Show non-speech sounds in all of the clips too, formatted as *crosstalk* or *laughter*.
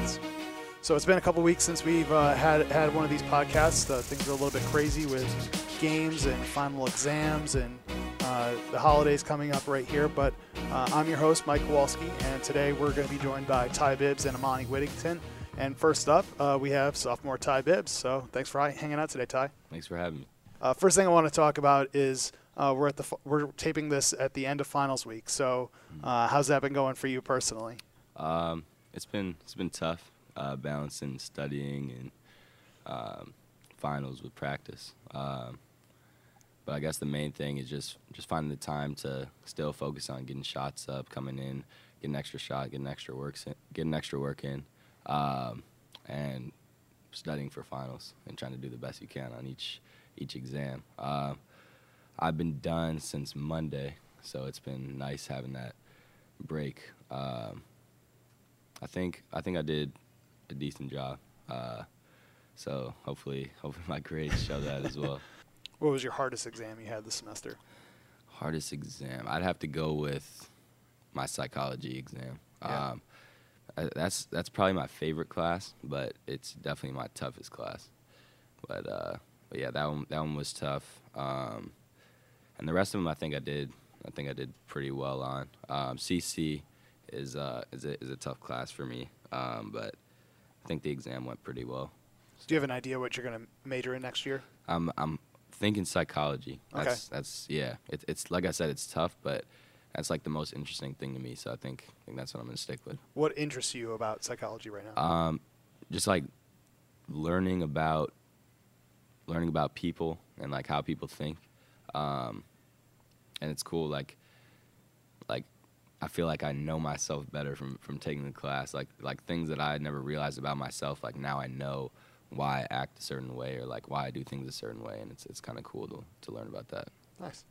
Twins. So it's been a couple weeks since we've uh, had had one of these podcasts. Uh, things are a little bit crazy with games and final exams and uh, the holidays coming up right here. But uh, I'm your host, Mike Kowalski, and today we're going to be joined by Ty Bibbs and Amani Whittington. And first up, uh, we have sophomore Ty Bibbs. So thanks for hanging out today, Ty. Thanks for having me. Uh, first thing I want to talk about is uh, we're at the we're taping this at the end of finals week. So uh, how's that been going for you personally? Um, it's been it's been tough uh, balancing studying and um, finals with practice. Um, but I guess the main thing is just just finding the time to still focus on getting shots up, coming in, getting extra shot, getting extra work, getting extra work in, um, and studying for finals and trying to do the best you can on each each exam. Uh, I've been done since Monday, so it's been nice having that break. Um, I think I think I did a decent job. Uh, so hopefully, hopefully my grades show that as well. *laughs* What was your hardest exam you had this semester? Hardest exam, I'd have to go with my psychology exam. Yeah. Um, that's that's probably my favorite class, but it's definitely my toughest class. But uh, but yeah, that one that one was tough. Um, and the rest of them, I think I did. I think I did pretty well on. Um, CC is uh, is a, is a tough class for me, um, but I think the exam went pretty well. Do you have an idea what you're going to major in next year? I'm I'm thinking psychology. That's, okay. That's yeah. It, it's like I said, it's tough, but that's like the most interesting thing to me. So I think I think that's what I'm going to stick with. What interests you about psychology right now? Um, just like learning about learning about people and like how people think. Um, and it's cool. Like, like I feel like I know myself better from from taking the class. Like like things that I had never realized about myself. Like now I know why I act a certain way or like why I do things a certain way, and it's it's kind of cool to to learn about that. Nice.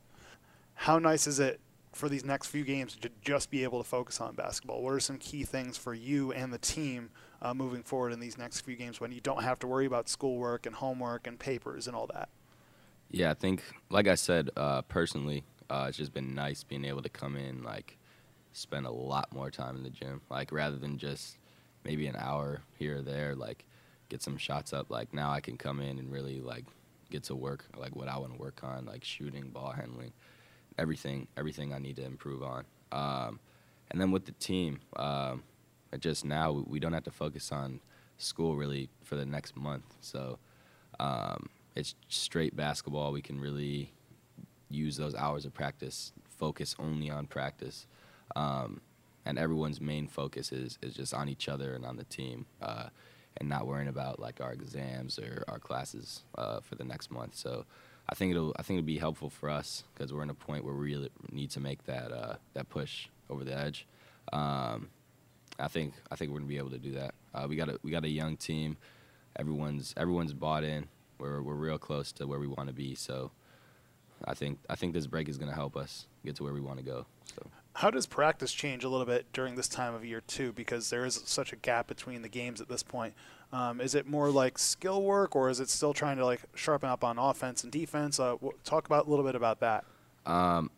How nice is it for these next few games to just be able to focus on basketball? What are some key things for you and the team uh, moving forward in these next few games when you don't have to worry about schoolwork and homework and papers and all that? Yeah, I think, like I said, uh, personally, uh, it's just been nice being able to come in, like, spend a lot more time in the gym, like, rather than just maybe an hour here or there, like, get some shots up. Like, now I can come in and really, like, get to work, like, what I want to work on, like, shooting, ball handling, everything, everything I need to improve on. Um, and then with the team, um, just now we don't have to focus on school really for the next month. So um, it's straight basketball. We can really use those hours of practice, focus only on practice. Um, and everyone's main focus is, is just on each other and on the team uh, and not worrying about like our exams or our classes uh, for the next month. So I think it'll I think it'll be helpful for us because we're in a point where we really need to make that uh, that push over the edge. Um, I think I think we're gonna be able to do that. Uh, we got a we got a young team. Everyone's everyone's bought in. We're we're real close to where we want to be. So I think I think this break is going to help us get to where we want to go. So. How does practice change a little bit during this time of year too? Because there is such a gap between the games at this point. Um, is it more like skill work, or is it still trying to like sharpen up on offense and defense? Uh, w- talk about a little bit about that. Um,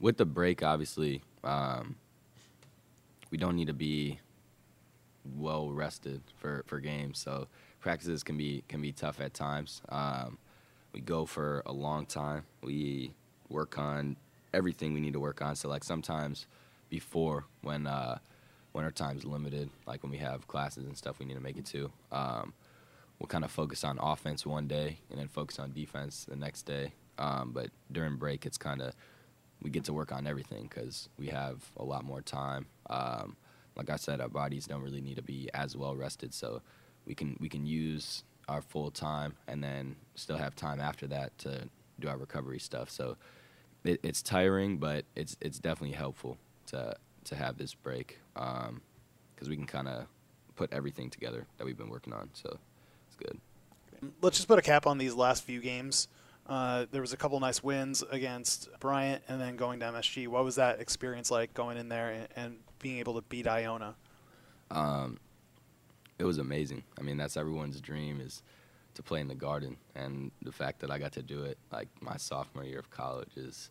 with the break, obviously, um, we don't need to be well rested for, for games. So practices can be can be tough at times. Um, we go for a long time. We work on everything we need to work on. So like sometimes before when uh, when our time's limited, like when we have classes and stuff we need to make it to, um, we'll kind of focus on offense one day and then focus on defense the next day. Um, but during break, it's kind of we get to work on everything because we have a lot more time. Um, like I said, our bodies don't really need to be as well rested, so we can we can use our full time and then still have time after that to do our recovery stuff. So it, it's tiring, but it's it's definitely helpful to to have this break because um, we can kind of put everything together that we've been working on. So it's good. Let's just put a cap on these last few games. Uh, there was a couple nice wins against Bryant and then going to MSG. What was that experience like going in there and, and being able to beat Iona? Um, it was amazing. I mean, that's everyone's dream is to play in the Garden, and the fact that I got to do it like my sophomore year of college is,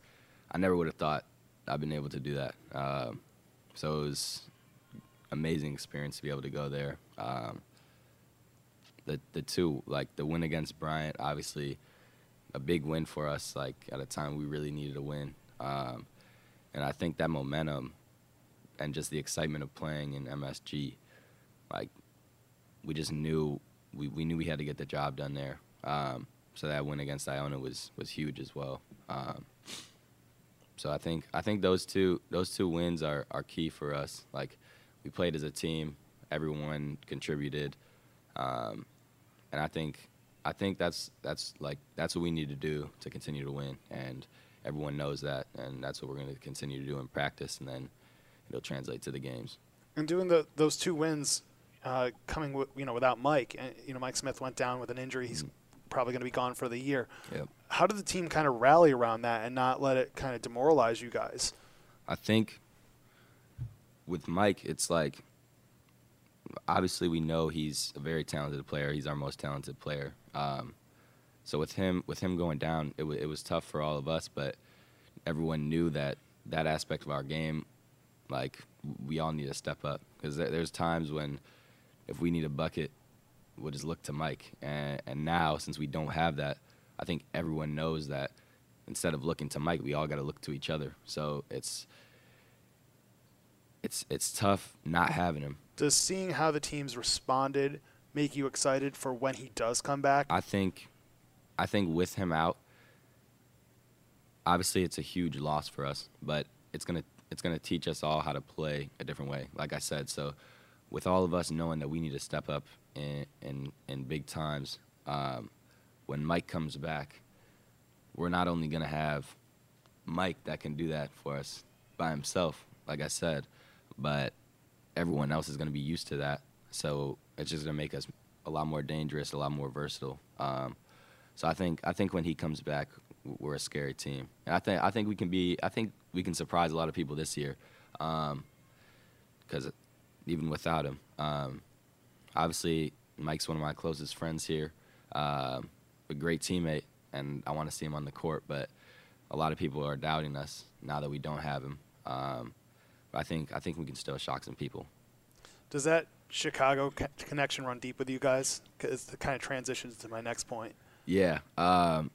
I never would have thought I'd been able to do that. Um, so it was amazing experience to be able to go there. Um, the the two like the win against Bryant, obviously a big win for us. Like at a time we really needed a win, um, and I think that momentum and just the excitement of playing in MSG, like we just knew we, we knew we had to get the job done there. Um, so that win against Iona was was huge as well. Um, so I think I think those two those two wins are, are key for us. Like we played as a team, everyone contributed, um, and I think I think that's that's like that's what we need to do to continue to win, and everyone knows that, and that's what we're going to continue to do in practice, and then it'll translate to the games. And doing the those two wins, uh, coming w- you know without Mike, and you know Mike Smith went down with an injury. He's mm-hmm. probably going to be gone for the year. Yep. How did the team kind of rally around that and not let it kind of demoralize you guys? I think with Mike, it's like obviously we know he's a very talented player. He's our most talented player. Um, so with him, with him going down, it, w- it was tough for all of us. But everyone knew that that aspect of our game like we all need to step up because there, there's times when if we need a bucket, we'll just look to Mike. And, and now since we don't have that, I think everyone knows that instead of looking to Mike, we all got to look to each other. So it's it's it's tough not having him. Does seeing how the teams responded make you excited for when he does come back? I think I think with him out, obviously it's a huge loss for us, but it's gonna it's going to teach us all how to play a different way. Like I said, so with all of us knowing that we need to step up in in, in big times, um, when Mike comes back, we're not only to have Mike that can do that for us by himself, like I said, but everyone else is to be used to that. So it's just to make us a lot more dangerous, a lot more versatile. Um, so I think I think when he comes back, we're a scary team. And I think I think we can be I think we can surprise a lot of people this year, because um, even without him, um, obviously Mike's one of my closest friends here, uh, a great teammate, and I want to see him on the court. But a lot of people are doubting us now that we don't have him. Um, but I think I think we can still shock some people. Does that Chicago connection run deep with you guys? Because it kind of transitions to my next point. Yeah. Um,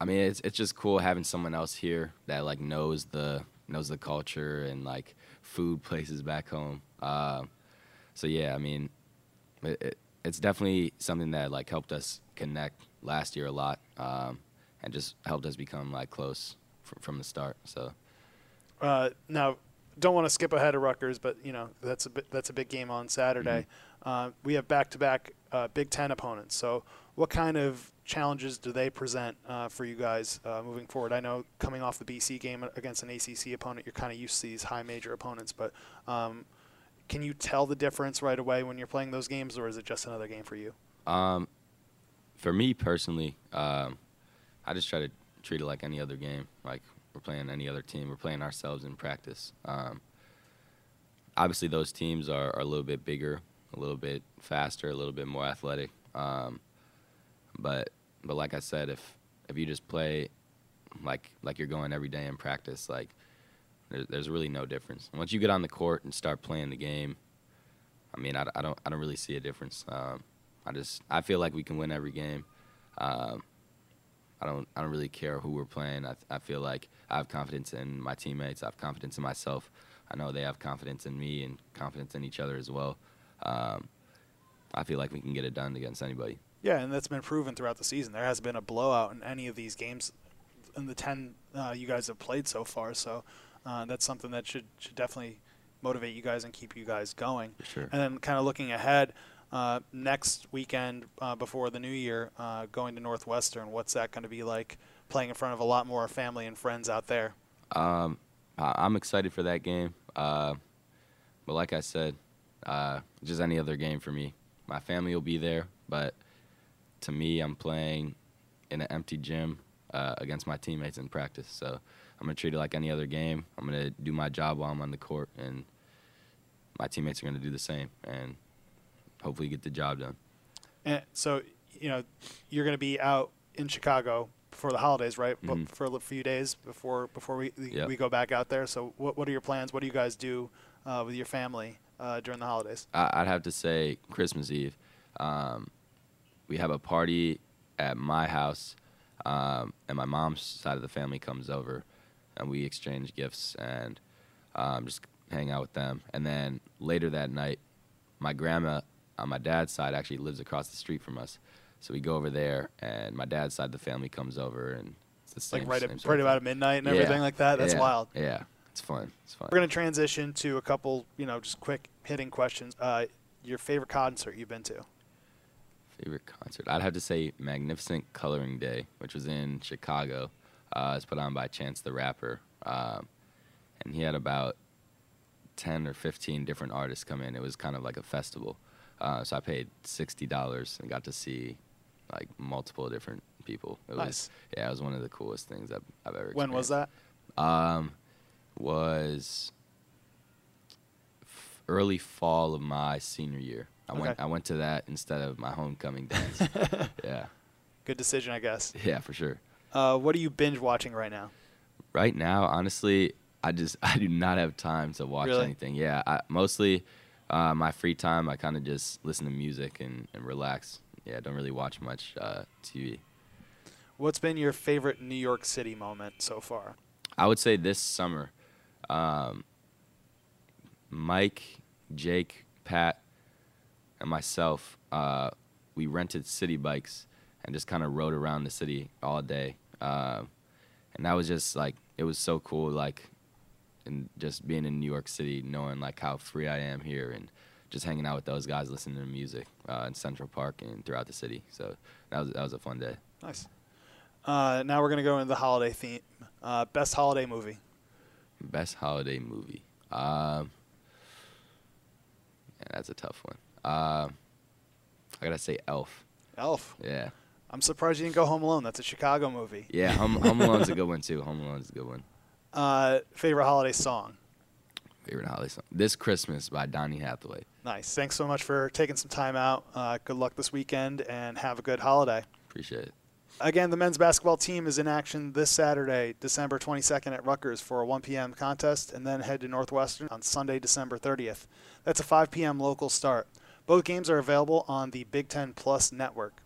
I mean, it's it's just cool having someone else here that like knows the knows the culture and like food places back home. Uh, so yeah, I mean, it, it, it's definitely something that like helped us connect last year a lot, um, and just helped us become like close from, from the start. So uh, now, don't want to skip ahead of Rutgers, but you know that's a bit, that's a big game on Saturday. Mm-hmm. Uh, we have back to back Big Ten opponents. So what kind of challenges do they present uh, for you guys uh, moving forward? I know coming off the BC game against an ACC opponent, you're kind of used to these high major opponents, but um, can you tell the difference right away when you're playing those games, or is it just another game for you? Um, for me personally, um, I just try to treat it like any other game. Like we're playing any other team. We're playing ourselves in practice. Um, obviously, those teams are, are, a little bit bigger, a little bit faster, a little bit more athletic. Um, but but like I said, if if you just play like like you're going every day in practice, like there's, there's really no difference. Once you get on the court and start playing the game, I mean, I, I don't I don't really see a difference. Um, I just I feel like we can win every game. Um, I don't I don't really care who we're playing. I I feel like I have confidence in my teammates. I have confidence in myself. I know they have confidence in me and confidence in each other as well. Um, I feel like we can get it done against anybody. Yeah, and that's been proven throughout the season. There hasn't been a blowout in any of these games in the 10 uh, you guys have played so far. So uh, that's something that should, should definitely motivate you guys and keep you guys going. Sure. And then kind of looking ahead, uh, next weekend uh, before the new year, uh, going to Northwestern, what's that going to be like playing in front of a lot more family and friends out there? Um, I'm excited for that game. Uh, but like I said, just any other game for me. My family will be there, but to me, I'm playing in an empty gym uh, against my teammates in practice. So I'm gonna treat it like any other game. I'm gonna do my job while I'm on the court, and my teammates are gonna do the same, and hopefully get the job done. And so, you know, you're gonna be out in Chicago for the holidays, right? Mm-hmm. For a few days before before we yep. we go back out there. So, what what are your plans? What do you guys do uh, with your family uh, during the holidays? I, I'd have to say Christmas Eve. Um, we have a party at my house, um, and my mom's side of the family comes over, and we exchange gifts and um, just hang out with them. And then later that night, my grandma on my dad's side actually lives across the street from us, so we go over there, and my dad's side of the family comes over, and it's the same. Like right, same at, right about thing. midnight and Yeah. everything like that. That's Yeah. wild. Yeah, it's fun. It's fun. We're gonna transition to a couple, you know, just quick hitting questions. Uh, your favorite concert you've been to? Favorite concert? I'd have to say Magnificent Coloring Day, which was in Chicago. Uh, it's put on by Chance the Rapper, um, and he had about ten or fifteen different artists come in. It was kind of like a festival. Uh, so I paid sixty dollars and got to see like multiple different people. It Nice. was yeah, it was one of the coolest things I've, I've ever. When was that? Um, was f- early fall of my senior year. I went. I went to that instead of my homecoming dance. *laughs* yeah, Good decision, I guess. yeah, for sure. Uh, what are you binge watching right now? Right now, honestly, I just *laughs* I do not have time to watch Really? anything. Yeah, I, mostly uh, my free time, I kind of just listen to music and, and relax. Yeah, I don't really watch much uh, TV. What's been your favorite New York City moment so far? I would say this summer, um, Mike, Jake, Pat, and myself, uh, we rented city bikes and just kind of rode around the city all day. Um and that was just like it was so cool, like, and just being in New York City, knowing like how free I am here, and just hanging out with those guys, listening to music uh, in Central Park and throughout the city. So that was that was a fun day. Nice. Uh, now we're gonna go into the holiday theme. Uh, best holiday movie. Best holiday movie. Um, yeah, that's a tough one. Um, I gotta say Elf. Elf. Yeah, I'm surprised you didn't go Home Alone. That's a Chicago movie. yeah. Home, Home *laughs* Alone's a good one too. Home Alone's a good one. Uh, favorite holiday song. Favorite holiday song? This Christmas by Donny Hathaway. Nice. Thanks so much for taking some time out. Uh, good luck this weekend and have a good holiday. Appreciate it. Again, the men's basketball team is in action this Saturday, December 22nd at Rutgers for a 1 p.m. contest, and then head to Northwestern on Sunday, December 30th. That's a 5 p.m. local start. Both games are available on the Big Ten Plus network.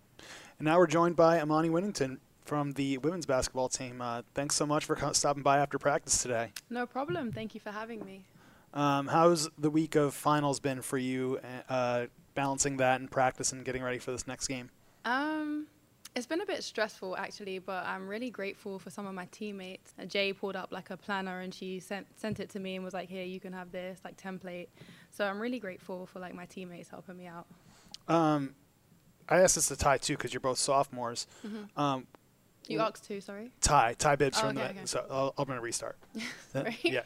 And now we're joined by Amani Whittington from the women's basketball team. Uh, thanks so much for co- stopping by after practice today. No problem. Thank you for having me. Um, how's the week of finals been for you, uh, balancing that and practice and getting ready for this next game? Um, it's been a bit stressful actually, but I'm really grateful for some of my teammates. Uh, Jay pulled up like a planner and she sent sent it to me and was like, "Here, you can have this like template." So I'm really grateful for like my teammates helping me out. Um, I asked this to Ty too because you're both sophomores. Um, You asked too, sorry. Ty, Ty Bibbs Oh, from okay, the. okay. So I'll, I'm going to restart. *laughs* Sorry. yeah.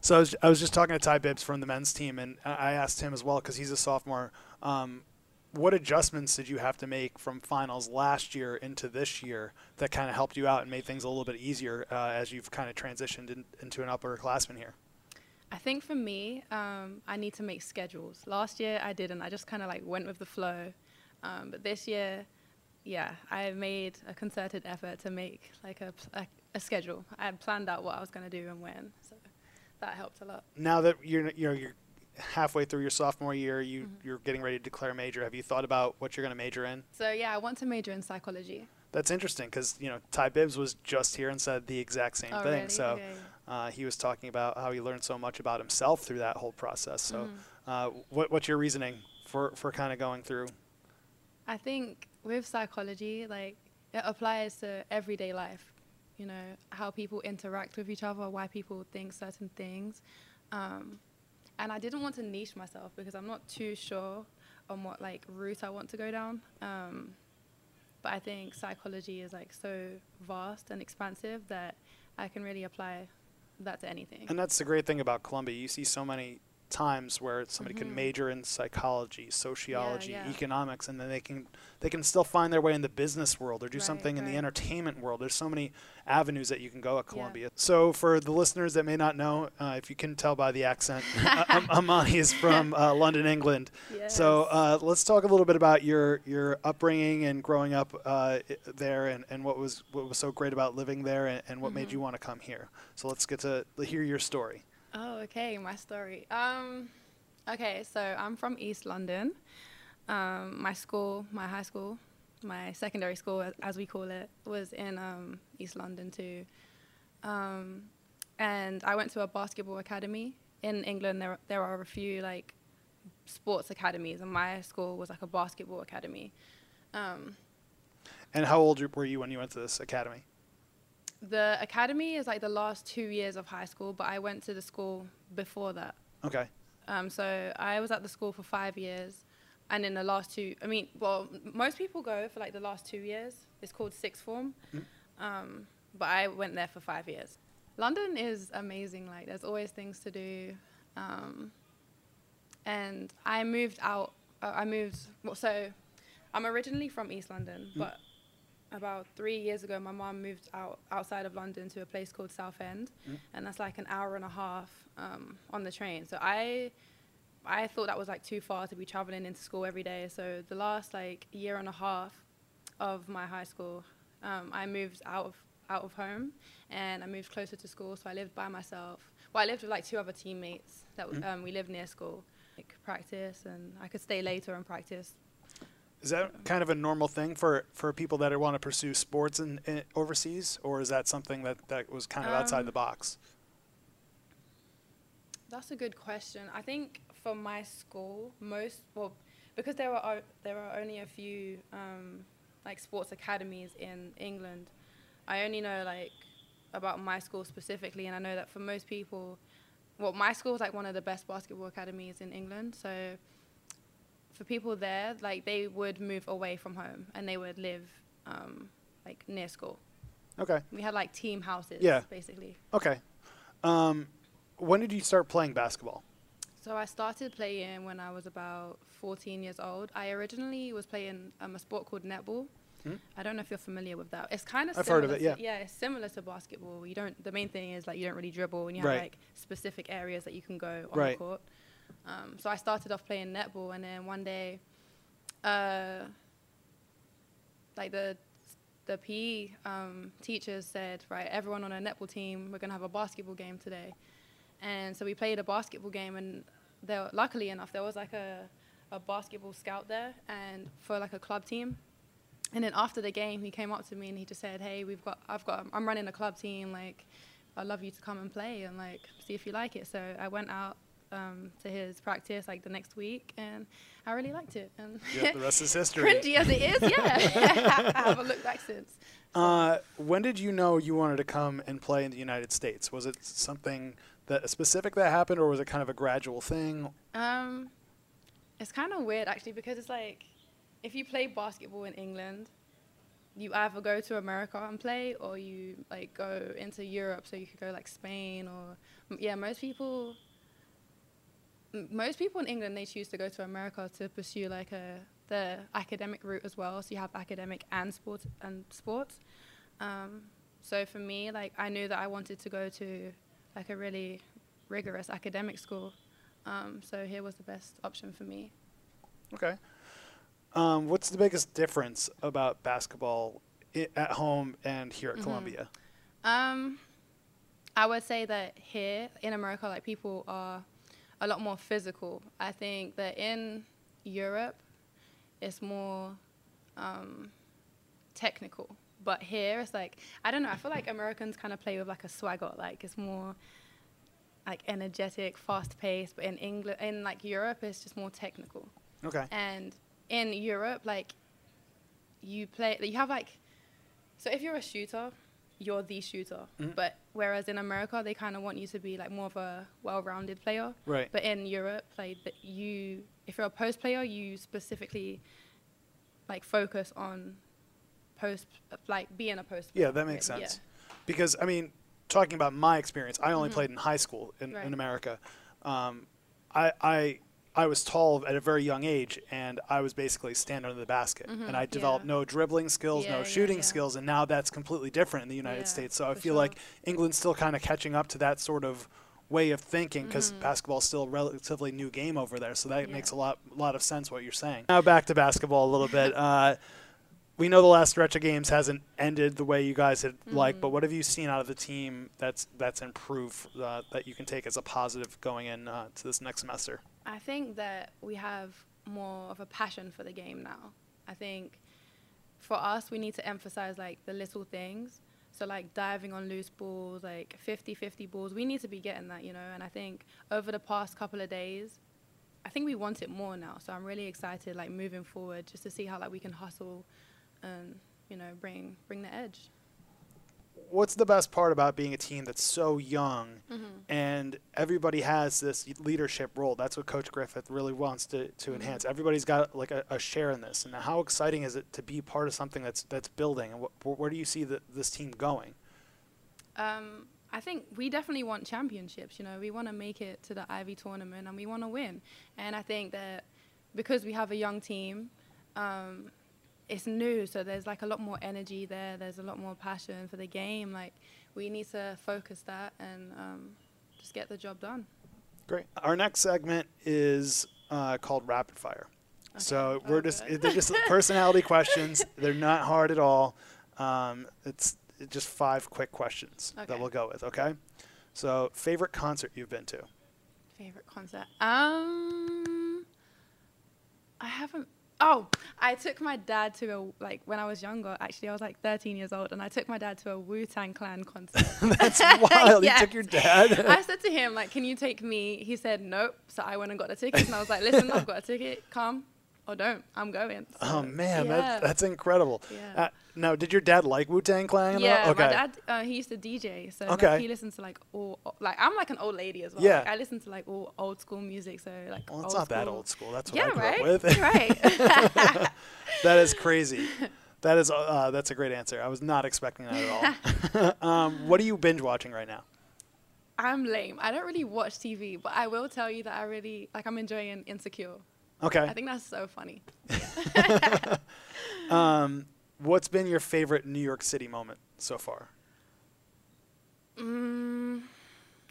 So I was, I was just talking to Ty Bibbs from the men's team, and I I asked him as well because he's a sophomore. Um, what adjustments did you have to make from finals last year into this year that kind of helped you out and made things a little bit easier uh, as you've kind of transitioned in, into an upperclassman here? I think for me, um, I need to make schedules. Last year I didn't. I just kind of like went with the flow. Um, but this year, yeah, I made a concerted effort to make like a, a, a schedule. I had planned out what I was going to do and when, so that helped a lot. Now that you're you know you're halfway through your sophomore year, you Mm-hmm. you're getting ready to declare a major. Have you thought about what you're going to major in? So yeah, I want to major in psychology. That's interesting because you know Ty Bibbs was just here and said the exact same Oh, thing. really? So Okay. Uh, he was talking about how he learned so much about himself through that whole process. So Mm-hmm. uh, what, what's your reasoning for for kind of going through? I think with psychology, like it applies to everyday life. You know how people interact with each other, why people think certain things, um, and I didn't want to niche myself because I'm not too sure on what like route I want to go down. Um, but I think psychology is like so vast and expansive that I can really apply that to anything. And that's the great thing about Columbia. You see so many times where somebody can Mhm. major in psychology, sociology, yeah. economics, and then they can they can still find their way in the business world or do Right, something in the entertainment world. There's so many avenues that you can go at Yeah. Columbia. So for the listeners that may not know, uh, if you can tell by the accent, *laughs* uh, Amani is from uh, London, England. So Yes. uh, let's talk a little bit about your your upbringing and growing up uh, there, and, and what was what was so great about living there, and, and what made Mhm. you want to come here. So let's get to hear your story. Oh, okay, my story. Um, Okay, so I'm from East London. Um, my school, my high school, my secondary school, as we call it, was in um, East London too. Um, and I went to a basketball academy in England. There, there are a few like sports academies, and my school was like a basketball academy. Um, And how old were you when you went to this academy? The academy is like the last two years of high school, but I went to the school before that. Okay. Um, so I was at the school for five years, and in the last two, I mean, well, most people go for like the last two years. It's called sixth form, Mm. um, but I went there for five years. London is amazing. Like, there's always things to do, um, and I moved out. Uh, I moved. Well, so I'm originally from East London, Mm. but about three years ago, my mom moved out outside of London to a place called Southend, Mm. and that's like an hour and a half um, on the train. So I, I thought that was like too far to be traveling into school every day. So the last like year and a half of my high school, um, I moved out of out of home, and I moved closer to school. So I lived by myself. Well, I lived with like two other teammates that Mm. um, we lived near school. Like practice, and I could stay later and practice Is that kind of a normal thing for, for people that want to pursue sports in, in overseas, or is that something that, that was kind of outside Um, the box? That's a good question. I think for my school, most well, because there are o- there are only a few um, like sports academies in England. I only know like about my school specifically, and I know that for most people, well, my school is like one of the best basketball academies in England. So for people there, like they would move away from home and they would live um, like near school. Okay. We had like team houses, Yeah. basically. Okay. Um, when did you start playing basketball? So I started playing when I was about 14 years old. I originally was playing um, a sport called netball. Hmm? I don't know if you're familiar with that. It's kind of I've heard of similar it, to- yeah. yeah, it's similar to basketball. You don't. The main thing is like you don't really dribble, and you have like specific areas that you can go on Right. the court. Um, so I started off playing netball, and then one day, uh, like the the PE um, teachers said, right, everyone on a netball team, we're gonna have a basketball game today. And so we played a basketball game, and there, luckily enough, there was like a, a basketball scout there, and for like a club team. And then after the game, he came up to me and he just said, "Hey, we've got, I've got, I'm running a club team. Like, I'd love you to come and play and like see if you like it." So I went out um, to his practice like the next week, and I really liked it. And Yeah, the rest is *laughs* history. cringy as it is, yeah, *laughs* *laughs* I haven't looked back since. Uh, when did you know you wanted to come and play in the United States? Was it something that specific that happened, or was it kind of a gradual thing? Um, it's kind of weird actually because it's like if you play basketball in England, you either go to America and play or you like go into Europe, so you could go like Spain or yeah. Most people, m- most people in England they choose to go to America to pursue like a the academic route as well. So you have academic and sports and sports. Um, so for me, like I knew that I wanted to go to like a really rigorous academic school. Um, so here was the best option for me. Okay. Um, what's the biggest difference about basketball i- at home and here at Mhm. Columbia? Um, I would say that here in America, like people are a lot more physical. I think that in Europe, it's more um, technical. But here, it's like I don't know. I feel like Americans kind of play with like a swagger. Like it's more like energetic, fast paced. But in England, in like Europe, it's just more technical. Okay. And in Europe, like you play, you have like, so if you're a shooter, you're the shooter. Mhm. But whereas in America, they kind of want you to be like more of a well-rounded player. Right. But in Europe, like that you, if you're a post player, you specifically like focus on post, like being a post. Player. Yeah, that makes Yeah. sense. Because I mean, talking about my experience, I only Mhm. played in high school in, Right. in America. Um, I, I I was tall at a very young age, and I was basically standing under the basket, Mhm, and I developed yeah. no dribbling skills, Yeah, no shooting yeah. skills, and now that's completely different in the United States. So I feel sure. like England's still kind of catching up to that sort of way of thinking because Mhm. basketball's still a relatively new game over there. So that makes a lot lot of sense what you're saying. Now back to basketball a little bit. *laughs* Uh, we know the last stretch of games hasn't ended the way you guys had liked, but what have you seen out of the team that's that's improved uh, that you can take as a positive going in uh, to this next semester? I think that we have more of a passion for the game now. I think for us, we need to emphasize like the little things. So like diving on loose balls, like 50-50 balls, we need to be getting that, you know. And I think over the past couple of days, I think we want it more now. So I'm really excited, like moving forward, just to see how like we can hustle, and you know, bring bring the edge. What's the best part about being a team that's so young Mm-hmm. and everybody has this leadership role? That's what Coach Griffith really wants to, to Mhm. enhance. Everybody's got like a, a share in this. And how exciting is it to be part of something that's that's building? And wh- where do you see the, this team going? Um, I think we definitely want championships. You know, we want to make it to the Ivy tournament and we want to win. And I think that because we have a young team, um, it's new, so there's like a lot more energy there. There's a lot more passion for the game. Like we need to focus that and um, just get the job done. Great. Our next segment is uh, called Rapid Fire. So Okay. we're Oh, just good. they're just *laughs* personality questions. They're not hard at all. Um, it's just five quick questions that we'll go with. Okay. So favorite concert you've been to? Favorite concert? Um, I haven't. Oh, I took my dad to a like when I was younger. Actually, I was like 13 years old, and I took my dad to a Wu Tang Clan concert. *laughs* That's wild. Yes. You *laughs* took your dad. I said to him like, "Can you take me?" He said, "Nope." So I went and got the tickets, and I was like, "Listen, I've got a ticket. Come or don't. I'm going." oh man, yeah. that's that's incredible. Yeah. Uh, now, did your dad like Wu Tang Clan? Yeah, Okay. my dad, uh, he used to DJ, so like, Okay. he listens to like all, like I'm like an old lady as well. Yeah. Like, I listen to like all old school music, so like. Well, it's old not that old school. That's what Yeah, I grew right. up with. right. *laughs* that is crazy. *laughs* That is uh, that's a great answer. I was not expecting that at all. *laughs* um, what are you binge watching right now? I'm lame. I don't really watch TV, but I will tell you that I really like. I'm enjoying Insecure. Okay. I think that's so funny. Um, what's been your favorite New York City moment so far? Mm,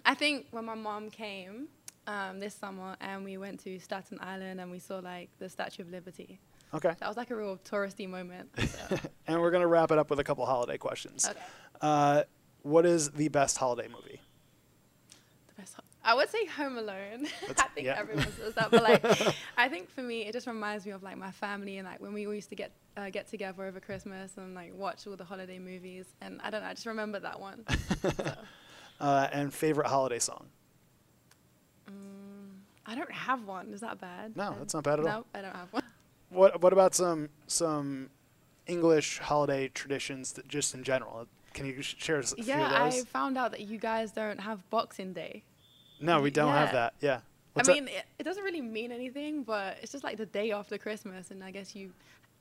I think when my mom came um, this summer and we went to Staten Island and we saw like the Statue of Liberty. Okay. That was like a real touristy moment. *laughs* So. And we're gonna wrap it up with a couple holiday questions. okay. Uh, what is the best holiday movie? The best. ho- I would say Home Alone. *laughs* I think yeah. everyone says that, but like, *laughs* I think for me, it just reminds me of like my family and like when we all used to get uh, get together over Christmas and like watch all the holiday movies. And I don't know, I just remember that one. *laughs* So, Uh, and favorite holiday song? mm, I don't have one. Is that bad? No, that's not bad at all. No, I don't have one. What What about some some English holiday traditions that just in general? Can you sh- share a few of those? Yeah, I found out that you guys don't have Boxing Day. No, we don't have that. Yeah. What's I mean, it, it doesn't really mean anything, but it's just like the day after Christmas, and I guess you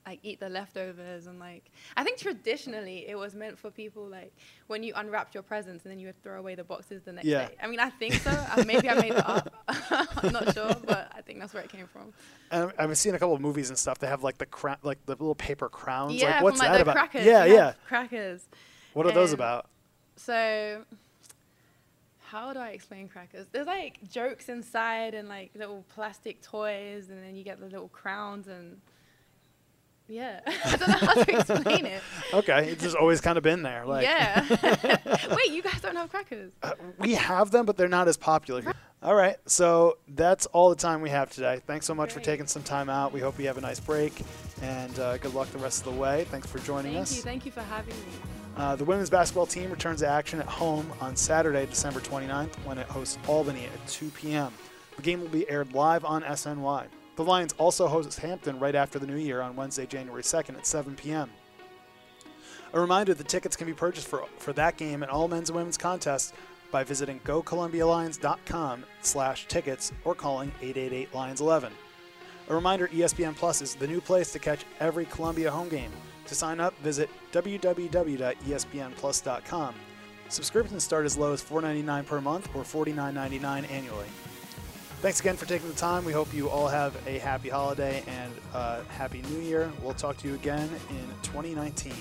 like eat the leftovers and like I think traditionally it was meant for people like when you unwrapped your presents and then you would throw away the boxes the next Yeah. day. I mean, I think so. Uh, Maybe I made that up. *laughs* I'm not sure, but I think that's where it came from. And I've seen a couple of movies and stuff. They have like the cra- like the little paper crowns. yeah, like, what's from like that about? crackers. Yeah, yeah. Crackers. What are those about? So, how do I explain crackers? There's like jokes inside and like little plastic toys, and then you get the little crowns and yeah, *laughs* I don't know how to explain it. *laughs* Okay, it's just always kind of been there. Like, yeah. *laughs* Wait, you guys don't have crackers? uh, we have them, but they're not as popular. here. All right, so that's all the time we have today. Thanks so much for taking some time out. We hope you have a nice break, and uh, good luck the rest of the way. Thanks for joining Thank us. Thank you, thank you for having me. Uh, the women's basketball team returns to action at home on Saturday, December 29th, when it hosts Albany at 2 p.m. The game will be aired live on SNY. The Lions also hosts Hampton right after the new year on Wednesday, January 2nd at 7 p.m. A reminder that tickets can be purchased for, for that game and all men's and women's contests by visiting gocolumbialions.com slash tickets or calling 888-LIONS-11. A reminder, ESPN Plus is the new place to catch every Columbia home game. To sign up, visit www.espnplus.com. Subscriptions start as low as $4.99 per month or $49.99 annually. Thanks again for taking the time. We hope you all have a happy holiday and uh, happy new year. We'll talk to you again in 2019.